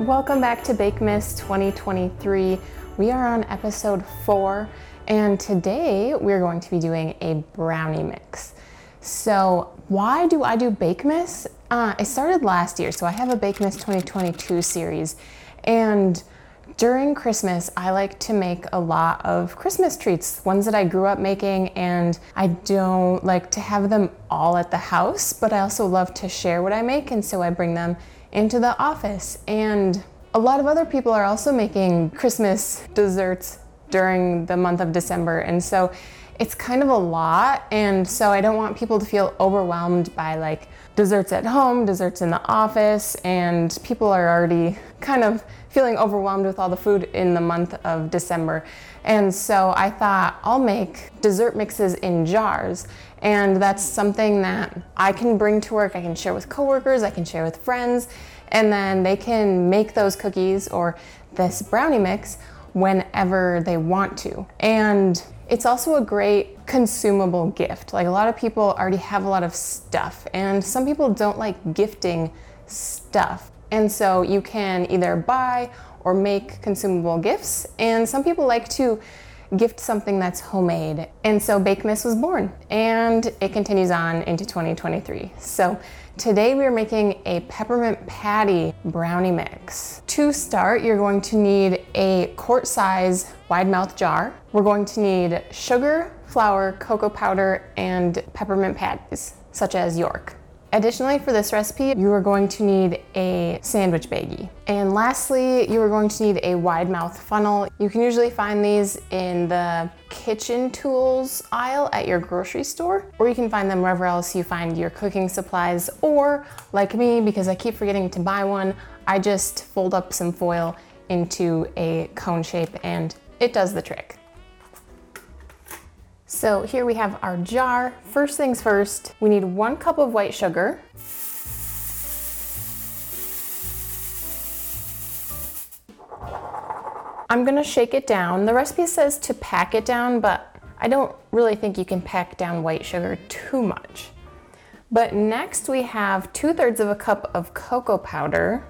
Welcome back to Bakemas 2023. We are on episode four, and today we're going to be doing a brownie mix. So, why do I do Bakemas? Uh, I started last year, so I have a Bakemas 2022 series, and during Christmas, I like to make a lot of Christmas treats, ones that I grew up making, and I don't like to have them all at the house, but I also love to share what I make, and so I bring them into the office. And a lot of other people are also making Christmas desserts during the month of December. And so it's kind of a lot. And so I don't want people to feel overwhelmed by like desserts at home, desserts in the office, and people are already kind of feeling overwhelmed with all the food in the month of December. And so I thought I'll make dessert mixes in jars. And that's something that I can bring to work. I can share with coworkers, I can share with friends, and then they can make those cookies or this brownie mix whenever they want to. And it's also a great consumable gift. Like a lot of people already have a lot of stuff, and some people don't like gifting stuff. And so you can either buy or make consumable gifts, and some people like to gift something that's homemade. And so Bakemas was born and it continues on into 2023. So today we are making a peppermint patty brownie mix. To start, you're going to need a quart size wide mouth jar. We're going to need sugar, flour, cocoa powder, and peppermint patties, such as York. Additionally, for this recipe, you are going to need a sandwich baggie. And lastly, you are going to need a wide mouth funnel. You can usually find these in the kitchen tools aisle at your grocery store, or you can find them wherever else you find your cooking supplies. Or, like me, because I keep forgetting to buy one, I just fold up some foil into a cone shape and it does the trick. So here we have our jar. First things first, we need one cup of white sugar. I'm gonna shake it down. The recipe says to pack it down, but I don't really think you can pack down white sugar too much. But next we have two thirds of a cup of cocoa powder.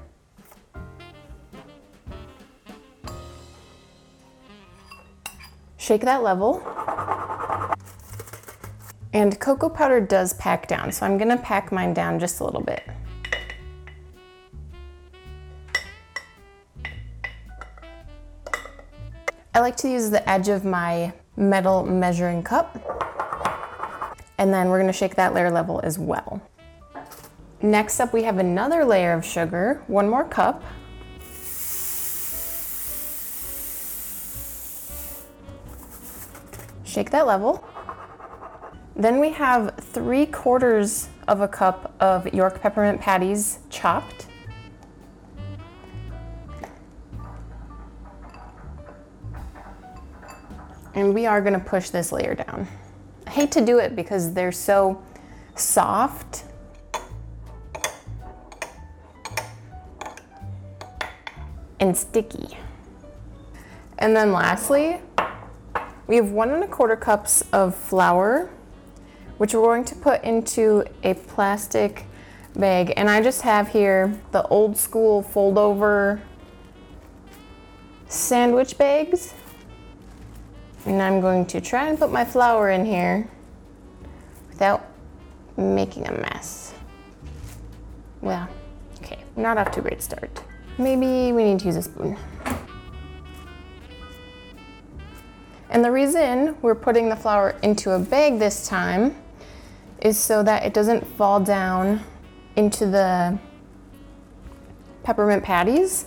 Shake that level. And cocoa powder does pack down, so I'm gonna pack mine down just a little bit. I like to use the edge of my metal measuring cup. And then we're gonna shake that layer level as well. Next up, we have another layer of sugar, one more cup. Shake that level. Then we have three quarters of a cup of York peppermint patties chopped. And we are gonna push this layer down. I hate to do it because they're so soft. And sticky. And then lastly, we have one and a quarter cups of flour which we're going to put into a plastic bag. And I just have here the old school fold over sandwich bags. And I'm going to try and put my flour in here without making a mess. Well, okay, not off to a great start. Maybe we need to use a spoon. And the reason we're putting the flour into a bag this time is so that it doesn't fall down into the peppermint patties.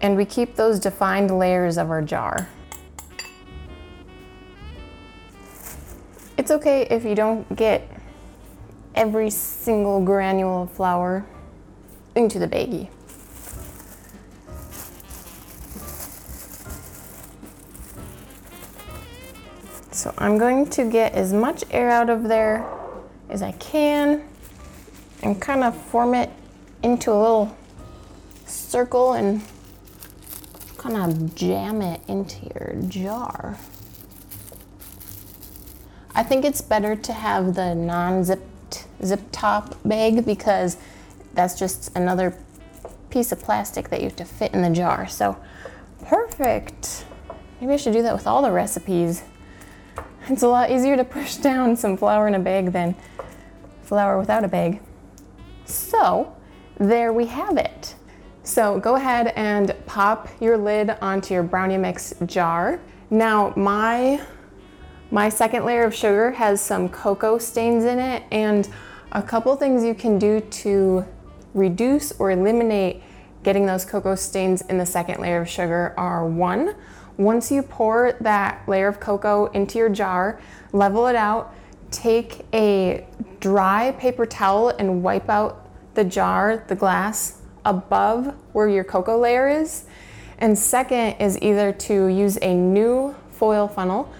And we keep those defined layers of our jar. It's okay if you don't get every single granule of flour into the baggie. So I'm going to get as much air out of there as I can and kind of form it into a little circle and kind of jam it into your jar. I think it's better to have the non-zipped zip top bag because that's just another piece of plastic that you have to fit in the jar. So perfect. Maybe I should do that with all the recipes. It's a lot easier to push down some flour in a bag than flour without a bag. So there we have it. So go ahead and pop your lid onto your brownie mix jar. Now my my second layer of sugar has some cocoa stains in it and a couple things you can do to reduce or eliminate getting those cocoa stains in the second layer of sugar are one, once you pour that layer of cocoa into your jar, level it out, take a dry paper towel and wipe out the jar, the glass above where your cocoa layer is. And second is either to use a new foil funnel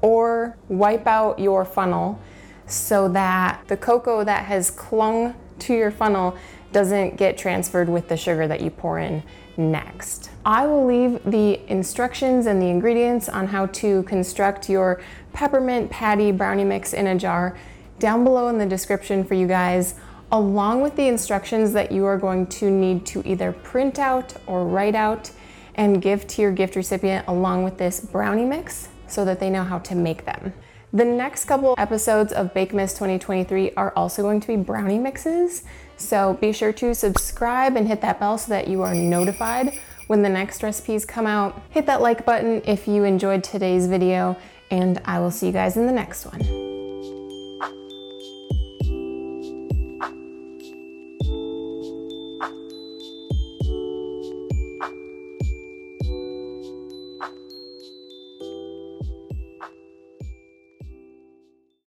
or wipe out your funnel so that the cocoa that has clung to your funnel doesn't get transferred with the sugar that you pour in next. I will leave the instructions and the ingredients on how to construct your peppermint patty brownie mix in a jar down below in the description for you guys, along with the instructions that you are going to need to either print out or write out and give to your gift recipient along with this brownie mix so that they know how to make them. The next couple episodes of Bakemas 2023 are also going to be brownie mixes. So be sure to subscribe and hit that bell so that you are notified when the next recipes come out. Hit that like button if you enjoyed today's video, and I will see you guys in the next one.